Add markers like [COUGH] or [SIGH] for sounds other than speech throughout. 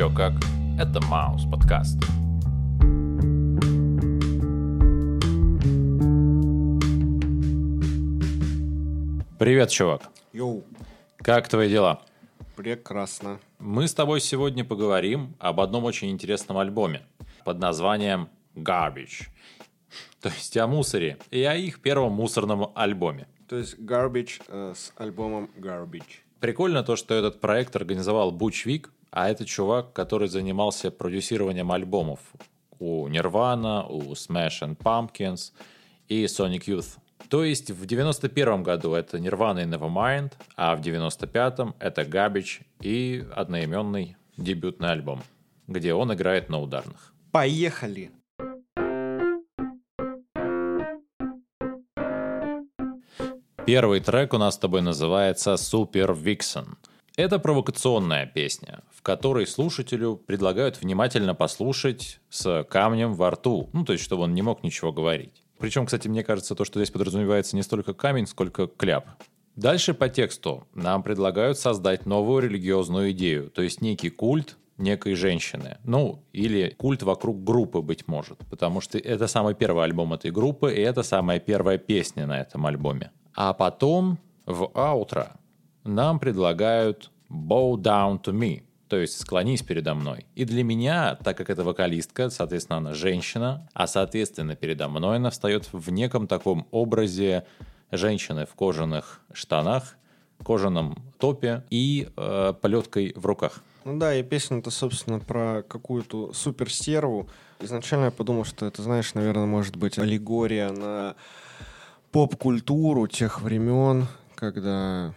Чё как? Это Маус подкаст. Привет, чувак. Йоу, Как твои дела? прекрасно. Мы с тобой сегодня поговорим об одном очень интересном альбоме под названием Garbage. То есть о мусоре и о их первом мусорном альбоме. То есть Garbage э, с альбомом Garbage. Прикольно то, что этот проект организовал Буч Вик, а это чувак, который занимался продюсированием альбомов у Nirvana, у Smash and Pumpkins и Sonic Youth. То есть в 91 году это Nirvana и Nevermind, а в 95-м это Garbage и одноименный дебютный альбом, где он играет на ударных. Поехали! Первый трек у нас с тобой называется «Super Vixen». Это провокационная песня, в которой слушателю предлагают внимательно послушать с камнем во рту, ну, то есть, чтобы он не мог ничего говорить. Причем, кстати, мне кажется, то, что здесь подразумевается не столько камень, сколько кляп. Дальше по тексту нам предлагают создать новую религиозную идею, то есть некий культ некой женщины. Ну, или культ вокруг группы, быть может. Потому что это самый первый альбом этой группы, и это самая первая песня на этом альбоме. А потом в аутро нам предлагают «Bow down to me», то есть «склонись передо мной». И для меня, так как это вокалистка, соответственно, она женщина, а соответственно передо мной она встает в неком таком образе женщины в кожаных штанах, кожаном топе и э, полеткой в руках. Ну да, и песня-то, собственно, про какую-то суперстерву. Изначально я подумал, что это, знаешь, наверное, может быть аллегория на поп-культуру тех времен, когда...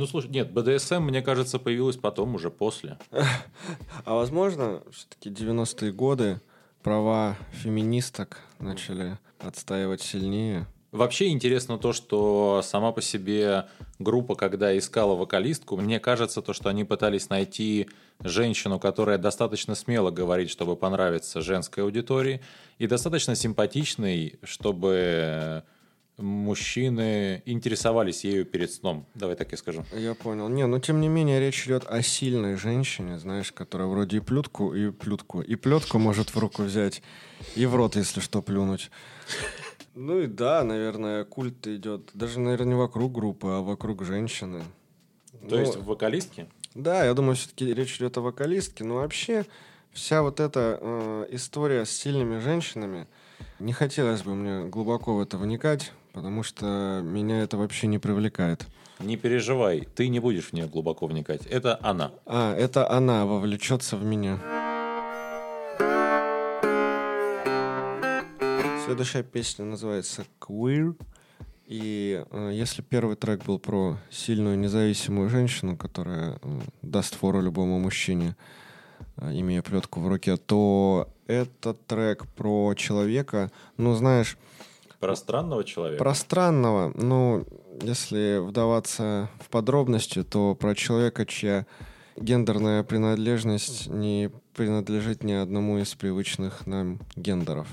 Ну, слушай, нет, БДСМ, мне кажется, появилась потом, уже после. [LAUGHS] А возможно, все-таки 90-е годы права феминисток начали отстаивать сильнее. Вообще интересно то, что сама по себе группа, когда искала вокалистку, мне кажется, то, что они пытались найти женщину, которая достаточно смело говорит, чтобы понравиться женской аудитории, и достаточно симпатичной, чтобы мужчины интересовались ею перед сном. Давай так я скажу. Я понял. Не, но тем не менее речь идет о сильной женщине, знаешь, которая вроде и плютку, и плютку, и плетку может в руку взять, и в рот, если что, плюнуть. Ну и да, наверное, культ идет даже, наверное, не вокруг группы, а вокруг женщины. То Ну, есть в вокалистке? Да, я думаю, все-таки речь идет о вокалистке, но вообще вся вот эта э, история с сильными женщинами, не хотелось бы мне глубоко в это вникать, потому что меня это вообще не привлекает. Не переживай, ты не будешь в нее глубоко вникать. Это она. А, это она вовлечется в меня. Следующая песня называется Queer. И э, если первый трек был про сильную независимую женщину, которая э, даст фору любому мужчине, э, имея плетку в руке, то этот трек про человека, ну, знаешь, Про странного человека? про странного, ну, если вдаваться в подробности, то про человека, чья гендерная принадлежность не принадлежит ни одному из привычных нам гендеров.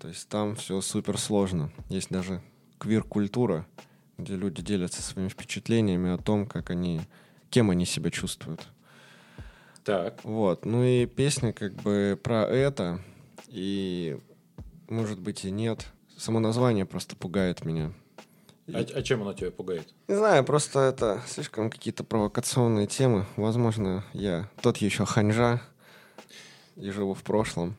То есть там все супер сложно. Есть даже квир-культура, где люди делятся своими впечатлениями о том, как они, кем они себя чувствуют. Так. Вот. Ну и песня как бы про это, и может быть и нет. Само название просто пугает меня. А, а чем оно тебя пугает? Не знаю, просто это слишком какие-то провокационные темы. Возможно, я тот еще ханжа и живу в прошлом.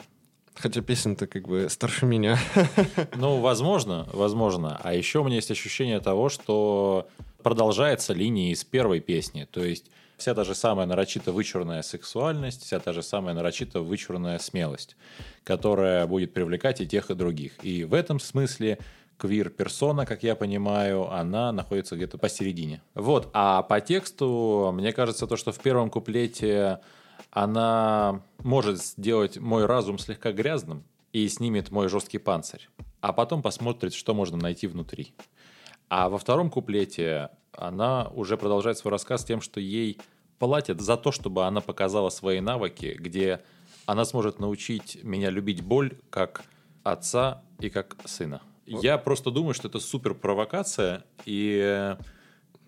Хотя песня-то как бы старше меня. [LAUGHS] Ну, возможно, возможно. А еще у меня есть ощущение того, что продолжается линия из первой песни. То есть вся та же самая нарочито вычурная сексуальность, вся та же самая нарочито вычурная смелость, которая будет привлекать и тех, и других. И в этом смысле квир-персона, как я понимаю, она находится где-то посередине. Вот, а по тексту, мне кажется, то, что в первом куплете она может сделать мой разум слегка грязным и снимет мой жесткий панцирь, а потом посмотрит, что можно найти внутри. А во втором куплете она уже продолжает свой рассказ тем, что ей платят за то, чтобы она показала свои навыки, где она сможет научить меня любить боль как отца и как сына. Я просто думаю, что это супер провокация, и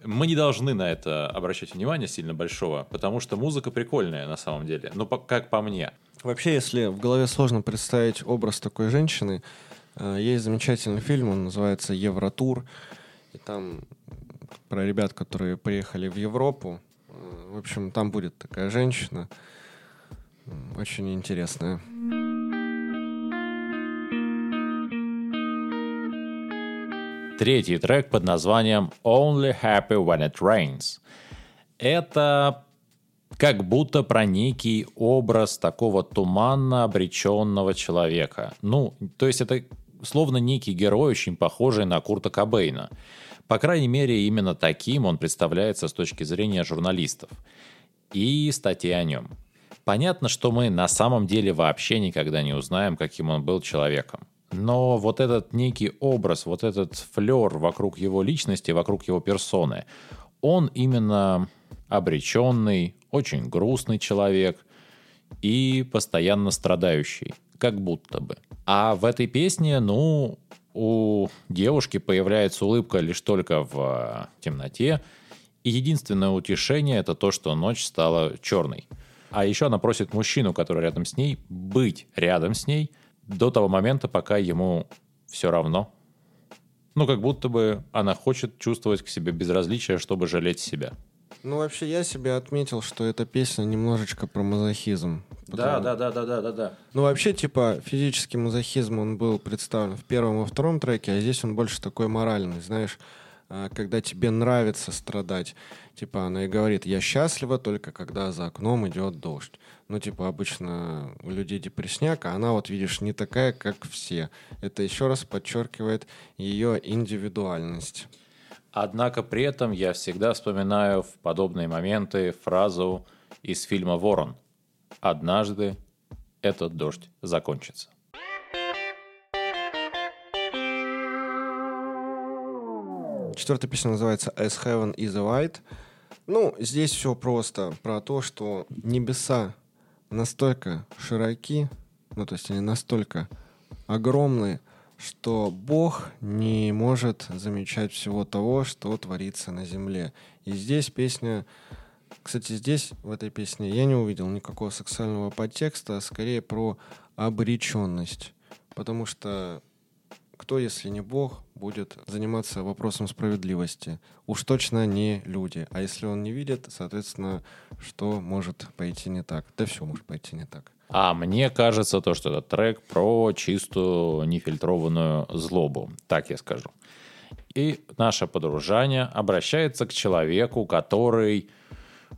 Мы не должны на это обращать внимание сильно большого, потому что музыка прикольная на самом деле. Ну, по- как по мне. Вообще, если в голове сложно представить образ такой женщины, э, есть замечательный фильм, он называется «Евротур». И там про ребят, которые приехали в Европу. Э, В общем, там будет такая женщина. Очень интересная. Третий трек под названием Only Happy When It Rains. Это как будто про некий образ такого туманно обреченного человека. Ну, то есть это словно некий герой, очень похожий на Курта Кобейна. По крайней мере, именно таким он представляется с точки зрения журналистов. И статьи о нем. Понятно, что мы на самом деле вообще никогда не узнаем, каким он был человеком. Но вот этот некий образ, вот этот флер вокруг его личности, вокруг его персоны, он именно обреченный, очень грустный человек и постоянно страдающий, как будто бы. А в этой песне, ну, у девушки появляется улыбка лишь только в э, темноте, и единственное утешение это то, что ночь стала черной. А еще она просит мужчину, который рядом с ней, быть рядом с ней до того момента, пока ему все равно. Ну, как будто бы она хочет чувствовать к себе безразличие, чтобы жалеть себя. Ну, вообще, я себе отметил, что эта песня немножечко про мазохизм. Потому- да, да, да, да, да, да. Ну, вообще, типа, физический мазохизм, он был представлен в первом и втором треке, а здесь он больше такой моральный, знаешь, а, когда тебе нравится страдать. Типа, она и говорит, я счастлива только когда за окном идет дождь. Ну, типа, обычно у людей депрессняк, а она, вот видишь, не такая, как все. Это еще раз подчеркивает ее индивидуальность. Однако при этом я всегда вспоминаю в подобные моменты фразу из фильма «Ворон». «Однажды этот дождь закончится». Четвертая песня называется As Heaven is a White. Ну, здесь все просто про то, что небеса настолько широки, ну, то есть они настолько огромные, что Бог не может замечать всего того, что творится на земле. И здесь песня... Кстати, здесь, в этой песне, я не увидел никакого сексуального подтекста, а скорее про обреченность. Потому что кто, если не Бог, будет заниматься вопросом справедливости? Уж точно не люди. А если он не видит, соответственно, что может пойти не так? Да все может пойти не так. А мне кажется, то, что этот трек про чистую нефильтрованную злобу, так я скажу. И наше подружание обращается к человеку, который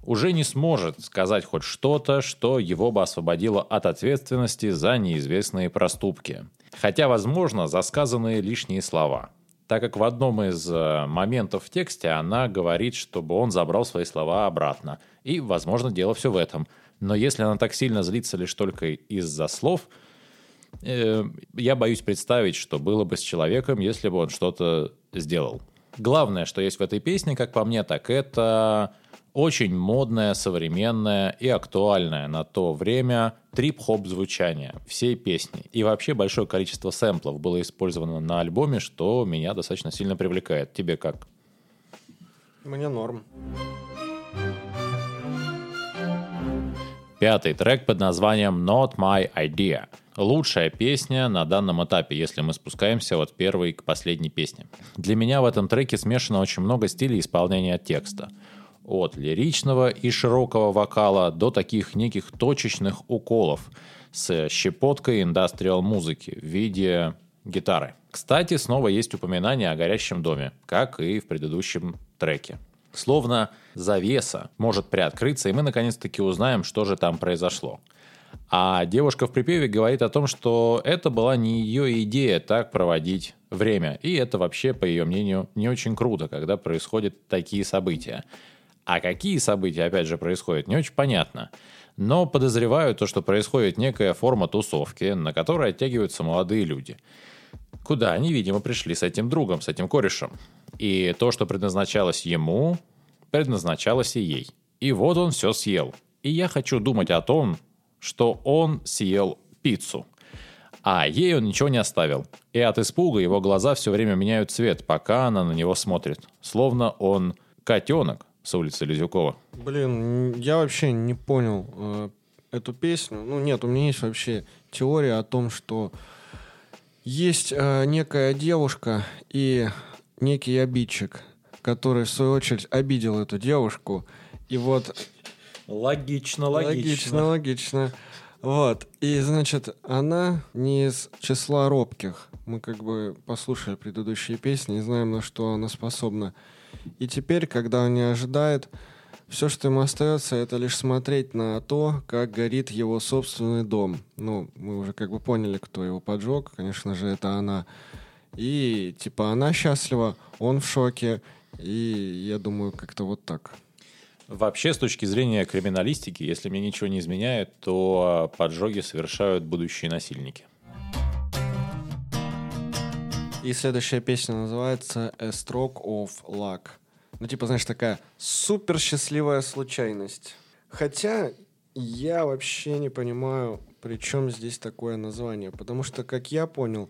уже не сможет сказать хоть что-то, что его бы освободило от ответственности за неизвестные проступки. Хотя, возможно, за сказанные лишние слова. Так как в одном из э, моментов в тексте она говорит, чтобы он забрал свои слова обратно. И, возможно, дело все в этом. Но если она так сильно злится лишь только из-за слов, э, я боюсь представить, что было бы с человеком, если бы он что-то сделал. Главное, что есть в этой песне, как по мне, так это очень модное, современное и актуальное на то время трип-хоп звучание всей песни. И вообще большое количество сэмплов было использовано на альбоме, что меня достаточно сильно привлекает. Тебе как? Мне норм. Пятый трек под названием Not My Idea. Лучшая песня на данном этапе, если мы спускаемся от первой к последней песне. Для меня в этом треке смешано очень много стилей исполнения текста. От лиричного и широкого вокала до таких неких точечных уколов с щепоткой индастриал музыки в виде гитары. Кстати, снова есть упоминание о горящем доме, как и в предыдущем треке. Словно завеса может приоткрыться, и мы наконец-таки узнаем, что же там произошло. А девушка в припеве говорит о том, что это была не ее идея так проводить время. И это вообще, по ее мнению, не очень круто, когда происходят такие события. А какие события, опять же, происходят, не очень понятно. Но подозреваю то, что происходит некая форма тусовки, на которой оттягиваются молодые люди. Куда они, видимо, пришли с этим другом, с этим корешем. И то, что предназначалось ему, предназначалось и ей. И вот он все съел. И я хочу думать о том, что он съел пиццу. А ей он ничего не оставил. И от испуга его глаза все время меняют цвет, пока она на него смотрит. Словно он «Котенок» с улицы Лизюкова. Блин, я вообще не понял э, эту песню. Ну, нет, у меня есть вообще теория о том, что есть э, некая девушка и некий обидчик, который, в свою очередь, обидел эту девушку. И вот... Логично, Логично, логично. Вот. И, значит, она не из числа робких. Мы как бы послушали предыдущие песни и знаем, на что она способна. И теперь, когда он не ожидает, все, что ему остается, это лишь смотреть на то, как горит его собственный дом. Ну, мы уже как бы поняли, кто его поджег. Конечно же, это она. И, типа, она счастлива, он в шоке. И я думаю, как-то вот так. Вообще, с точки зрения криминалистики, если мне ничего не изменяет, то поджоги совершают будущие насильники. И следующая песня называется «A Stroke of Luck». Ну, типа, знаешь, такая супер счастливая случайность. Хотя я вообще не понимаю, при чем здесь такое название. Потому что, как я понял,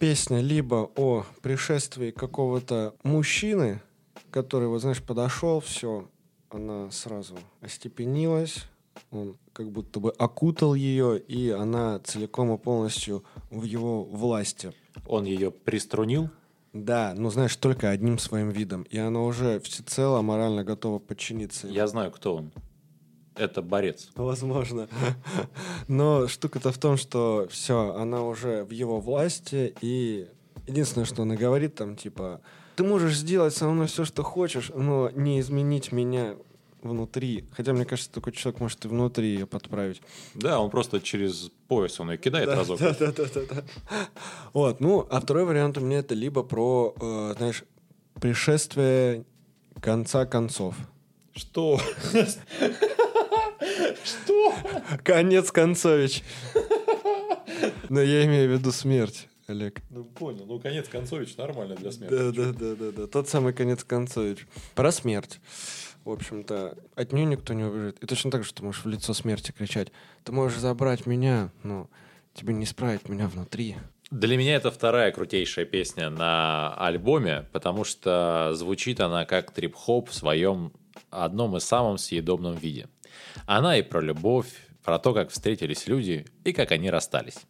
песня либо о пришествии какого-то мужчины, который, вот знаешь, подошел, все, она сразу остепенилась, он как будто бы окутал ее, и она целиком и полностью в его власти. Он ее приструнил? Да, ну знаешь, только одним своим видом. И она уже всецело морально готова подчиниться. Я знаю, кто он. Это борец. Возможно. [LAUGHS] Но штука-то в том, что все, она уже в его власти, и единственное, что она говорит, там, типа, ты можешь сделать со мной все, что хочешь, но не изменить меня внутри. Хотя, мне кажется, такой человек может и внутри ее подправить. Да, он просто через пояс он ее кидает да, разок. Да, да, да, да, да. Вот, ну, а второй вариант у меня это либо про, э, знаешь, пришествие конца концов. Что? Что? Конец Концович. Но я имею в виду смерть. Олег. Ну, понял. Ну, конец Концович нормально для смерти. Да, да, да, да, да. Тот самый конец Концович. Про смерть. В общем-то, от нее никто не убежит. И точно так же ты можешь в лицо смерти кричать. Ты можешь забрать меня, но тебе не исправить меня внутри. Для меня это вторая крутейшая песня на альбоме, потому что звучит она как трип-хоп в своем одном из самом съедобном виде. Она и про любовь, про то, как встретились люди и как они расстались.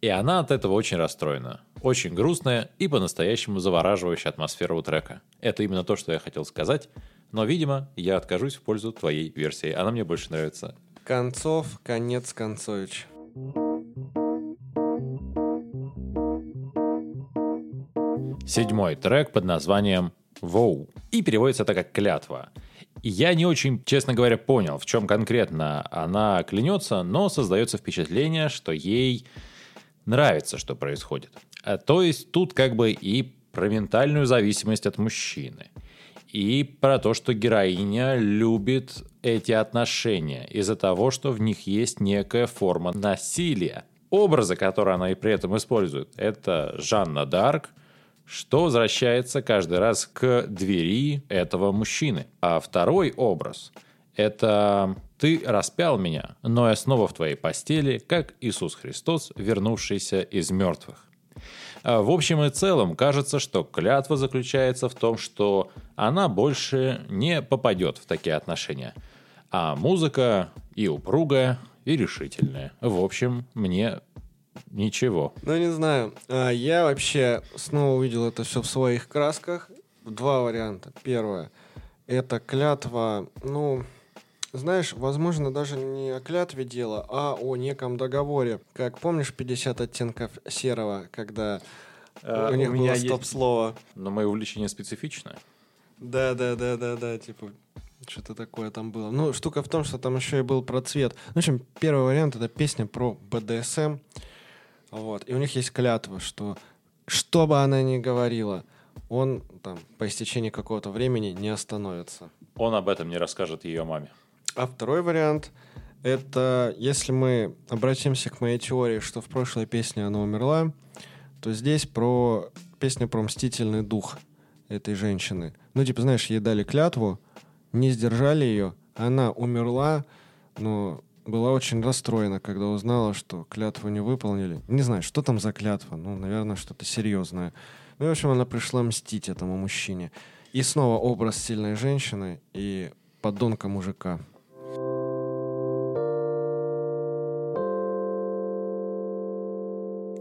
И она от этого очень расстроена. Очень грустная и по-настоящему завораживающая атмосфера у трека. Это именно то, что я хотел сказать. Но, видимо, я откажусь в пользу твоей версии. Она мне больше нравится. Концов, конец Концович. Седьмой трек под названием «Воу». И переводится это как «клятва». Я не очень, честно говоря, понял, в чем конкретно она клянется, но создается впечатление, что ей нравится, что происходит. А то есть тут как бы и про ментальную зависимость от мужчины, и про то, что героиня любит эти отношения из-за того, что в них есть некая форма насилия. Образы, которые она и при этом использует, это Жанна Дарк, что возвращается каждый раз к двери этого мужчины. А второй образ – это «Ты распял меня, но я снова в твоей постели, как Иисус Христос, вернувшийся из мертвых». А в общем и целом кажется, что клятва заключается в том, что она больше не попадет в такие отношения. А музыка и упругая, и решительная. В общем, мне ничего. Ну, не знаю. А, я вообще снова увидел это все в своих красках. Два варианта. Первое. Это клятва, ну, знаешь, возможно, даже не о клятве дело, а о неком договоре. Как помнишь 50 оттенков серого, когда а, у них у меня было стоп-слово? Но мое увлечение специфичное. Да, да, да, да, да, типа что-то такое там было. Ну, штука в том, что там еще и был про цвет. В общем, первый вариант это песня про БДСМ. Вот. И у них есть клятва, что что бы она ни говорила, он там по истечении какого-то времени не остановится. Он об этом не расскажет ее маме. А второй вариант — это если мы обратимся к моей теории, что в прошлой песне она умерла, то здесь про песня про мстительный дух этой женщины. Ну, типа, знаешь, ей дали клятву, не сдержали ее, она умерла, но была очень расстроена, когда узнала, что клятву не выполнили. Не знаю, что там за клятва, ну, наверное, что-то серьезное. Ну, в общем, она пришла мстить этому мужчине. И снова образ сильной женщины и подонка мужика.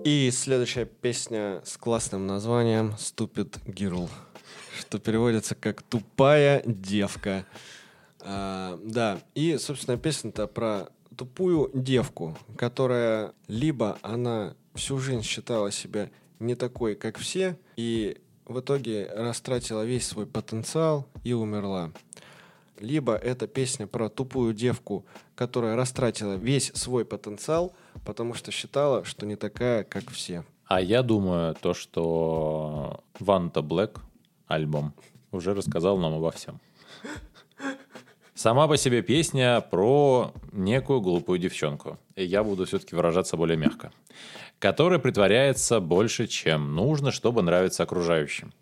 И следующая песня с классным названием «Stupid Girl», что переводится как «тупая девка». А, да, и, собственно, песня-то про тупую девку, которая либо она всю жизнь считала себя не такой, как все, и в итоге растратила весь свой потенциал и умерла. Либо это песня про тупую девку, которая растратила весь свой потенциал – потому что считала, что не такая, как все. А я думаю, то, что Ванта Блэк альбом уже рассказал нам обо всем. Сама по себе песня про некую глупую девчонку. И я буду все-таки выражаться более мягко. Которая притворяется больше, чем нужно, чтобы нравиться окружающим.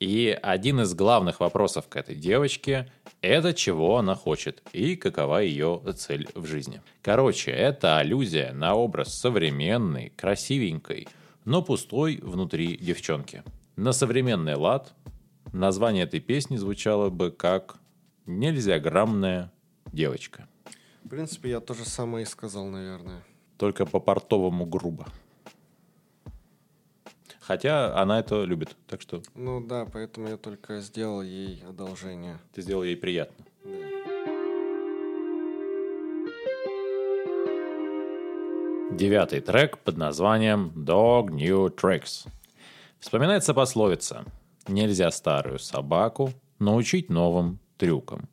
И один из главных вопросов к этой девочке – это чего она хочет и какова ее цель в жизни. Короче, это аллюзия на образ современной, красивенькой, но пустой внутри девчонки. На современный лад название этой песни звучало бы как «Нельзя граммная девочка». В принципе, я то же самое и сказал, наверное. Только по-портовому грубо. Хотя она это любит, так что... Ну да, поэтому я только сделал ей одолжение. Ты сделал ей приятно. Да. Девятый трек под названием Dog New Tricks. Вспоминается пословица «Нельзя старую собаку научить новым трюкам».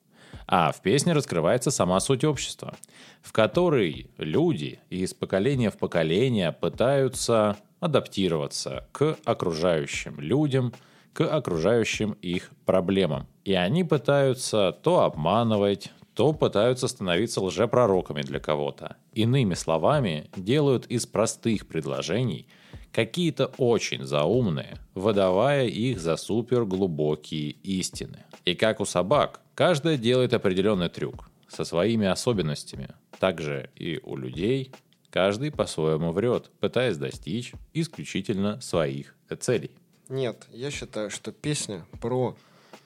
А в песне раскрывается сама суть общества, в которой люди из поколения в поколение пытаются адаптироваться к окружающим людям, к окружающим их проблемам. И они пытаются то обманывать, то пытаются становиться лжепророками для кого-то. Иными словами, делают из простых предложений какие-то очень заумные, выдавая их за суперглубокие истины. И как у собак, каждая делает определенный трюк со своими особенностями. Также и у людей Каждый по-своему врет, пытаясь достичь исключительно своих целей. Нет, я считаю, что песня про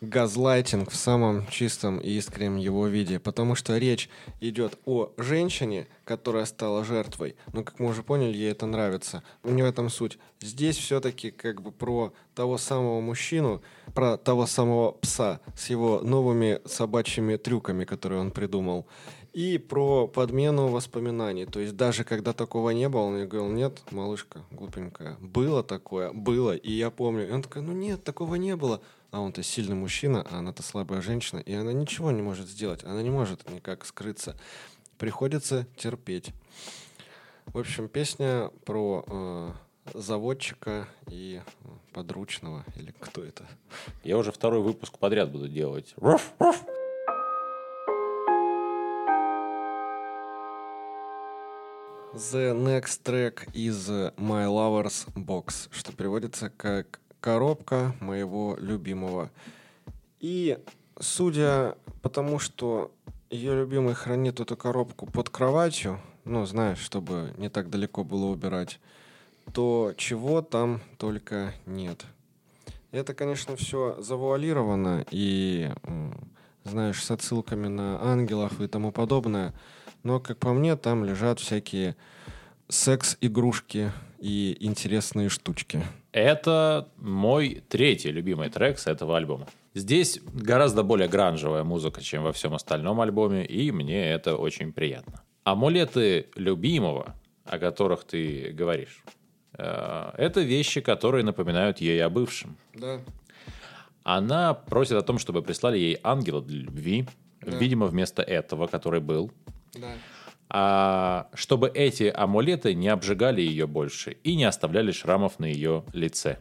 газлайтинг в самом чистом и искреннем его виде, потому что речь идет о женщине, которая стала жертвой. Но, как мы уже поняли, ей это нравится. У нее этом суть. Здесь все-таки как бы про того самого мужчину, про того самого пса с его новыми собачьими трюками, которые он придумал. И про подмену воспоминаний. То есть даже когда такого не было, он мне говорил, нет, малышка, глупенькая, было такое, было, и я помню. И он такой, ну нет, такого не было. А он-то сильный мужчина, а она-то слабая женщина, и она ничего не может сделать, она не может никак скрыться. Приходится терпеть. В общем, песня про э, заводчика и подручного, или кто это? Я уже второй выпуск подряд буду делать. Руф, руф. The next track is My Lover's Box, что переводится как «коробка моего любимого». И судя по тому, что ее любимый хранит эту коробку под кроватью, ну, знаешь, чтобы не так далеко было убирать, то чего там только нет. Это, конечно, все завуалировано и, знаешь, с отсылками на ангелов и тому подобное – но, как по мне, там лежат всякие секс-игрушки и интересные штучки. Это мой третий любимый трек с этого альбома. Здесь гораздо более гранжевая музыка, чем во всем остальном альбоме, и мне это очень приятно. Амулеты любимого, о которых ты говоришь, э, это вещи, которые напоминают ей о бывшем. Да. Она просит о том, чтобы прислали ей ангела для любви, да. видимо, вместо этого, который был. Да. А, чтобы эти амулеты не обжигали ее больше и не оставляли шрамов на ее лице.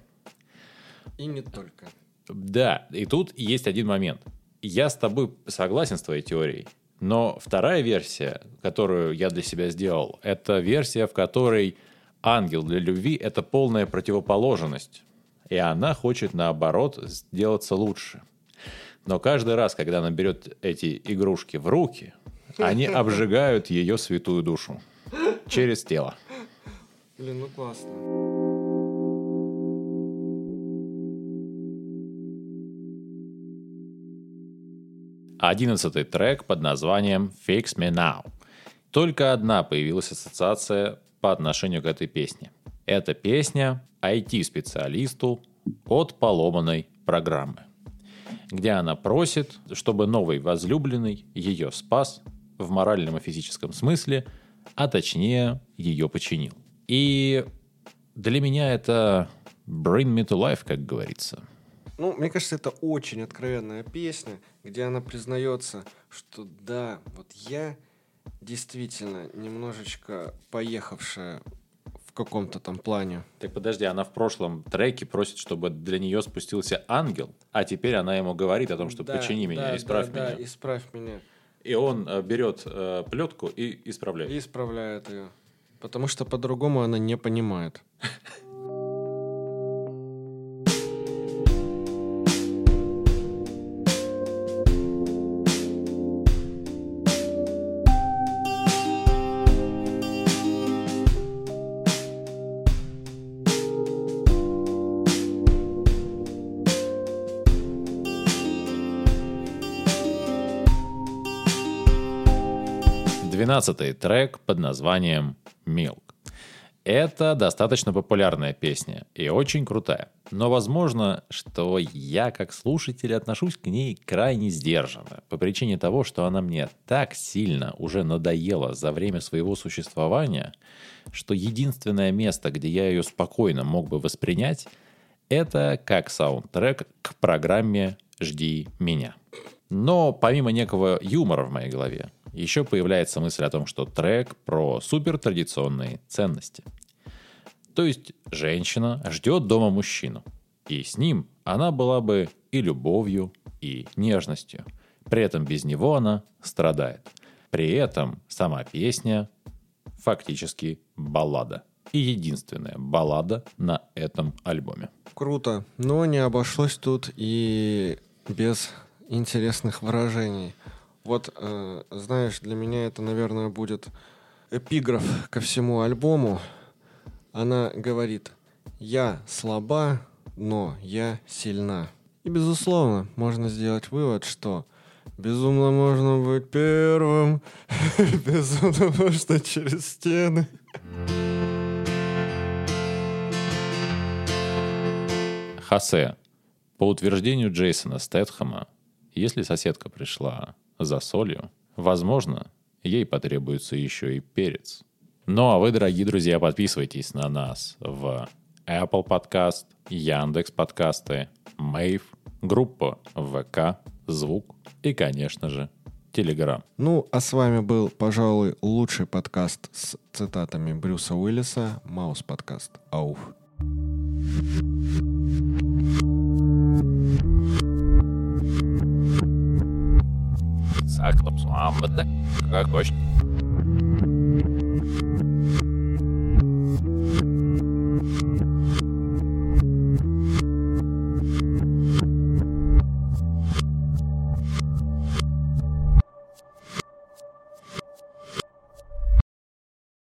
И не только. Да, и тут есть один момент. Я с тобой согласен с твоей теорией, но вторая версия, которую я для себя сделал, это версия, в которой ангел для любви — это полная противоположность. И она хочет, наоборот, сделаться лучше. Но каждый раз, когда она берет эти игрушки в руки, они [LAUGHS] обжигают ее святую душу через тело. Блин, ну классно. Одиннадцатый трек под названием «Fix Me Now». Только одна появилась ассоциация по отношению к этой песне. Эта песня IT-специалисту от поломанной программы, где она просит, чтобы новый возлюбленный ее спас в моральном и физическом смысле, а точнее ее починил. И для меня это bring me to life, как говорится. Ну, мне кажется, это очень откровенная песня, где она признается, что да, вот я действительно немножечко поехавшая в каком-то там плане. Так подожди, она в прошлом треке просит, чтобы для нее спустился ангел, а теперь она ему говорит о том, что Да, почини меня, да, исправь да, меня. Да, исправь меня. И он э, берет э, плетку и исправляет. И исправляет ее. Потому что по-другому она не понимает. [LAUGHS] Двенадцатый трек под названием «Milk». Это достаточно популярная песня и очень крутая. Но возможно, что я как слушатель отношусь к ней крайне сдержанно, по причине того, что она мне так сильно уже надоела за время своего существования, что единственное место, где я ее спокойно мог бы воспринять, это как саундтрек к программе «Жди меня». Но помимо некого юмора в моей голове, еще появляется мысль о том, что трек про супертрадиционные ценности. То есть женщина ждет дома мужчину, и с ним она была бы и любовью, и нежностью. При этом без него она страдает. При этом сама песня фактически баллада. И единственная баллада на этом альбоме. Круто. Но не обошлось тут и без интересных выражений. Вот, э, знаешь, для меня это, наверное, будет эпиграф ко всему альбому. Она говорит, я слаба, но я сильна. И, безусловно, можно сделать вывод, что безумно можно быть первым, [LAUGHS] безумно можно через стены. Хосе. По утверждению Джейсона Стэтхэма, если соседка пришла за солью, возможно, ей потребуется еще и перец. Ну а вы, дорогие друзья, подписывайтесь на нас в Apple Podcast, Яндекс Подкасты, Мейв, группа ВК, Звук и, конечно же, Телеграм. Ну, а с вами был, пожалуй, лучший подкаст с цитатами Брюса Уиллиса, Маус подкаст. Ауф. Akrams Muhammed de Karkoş.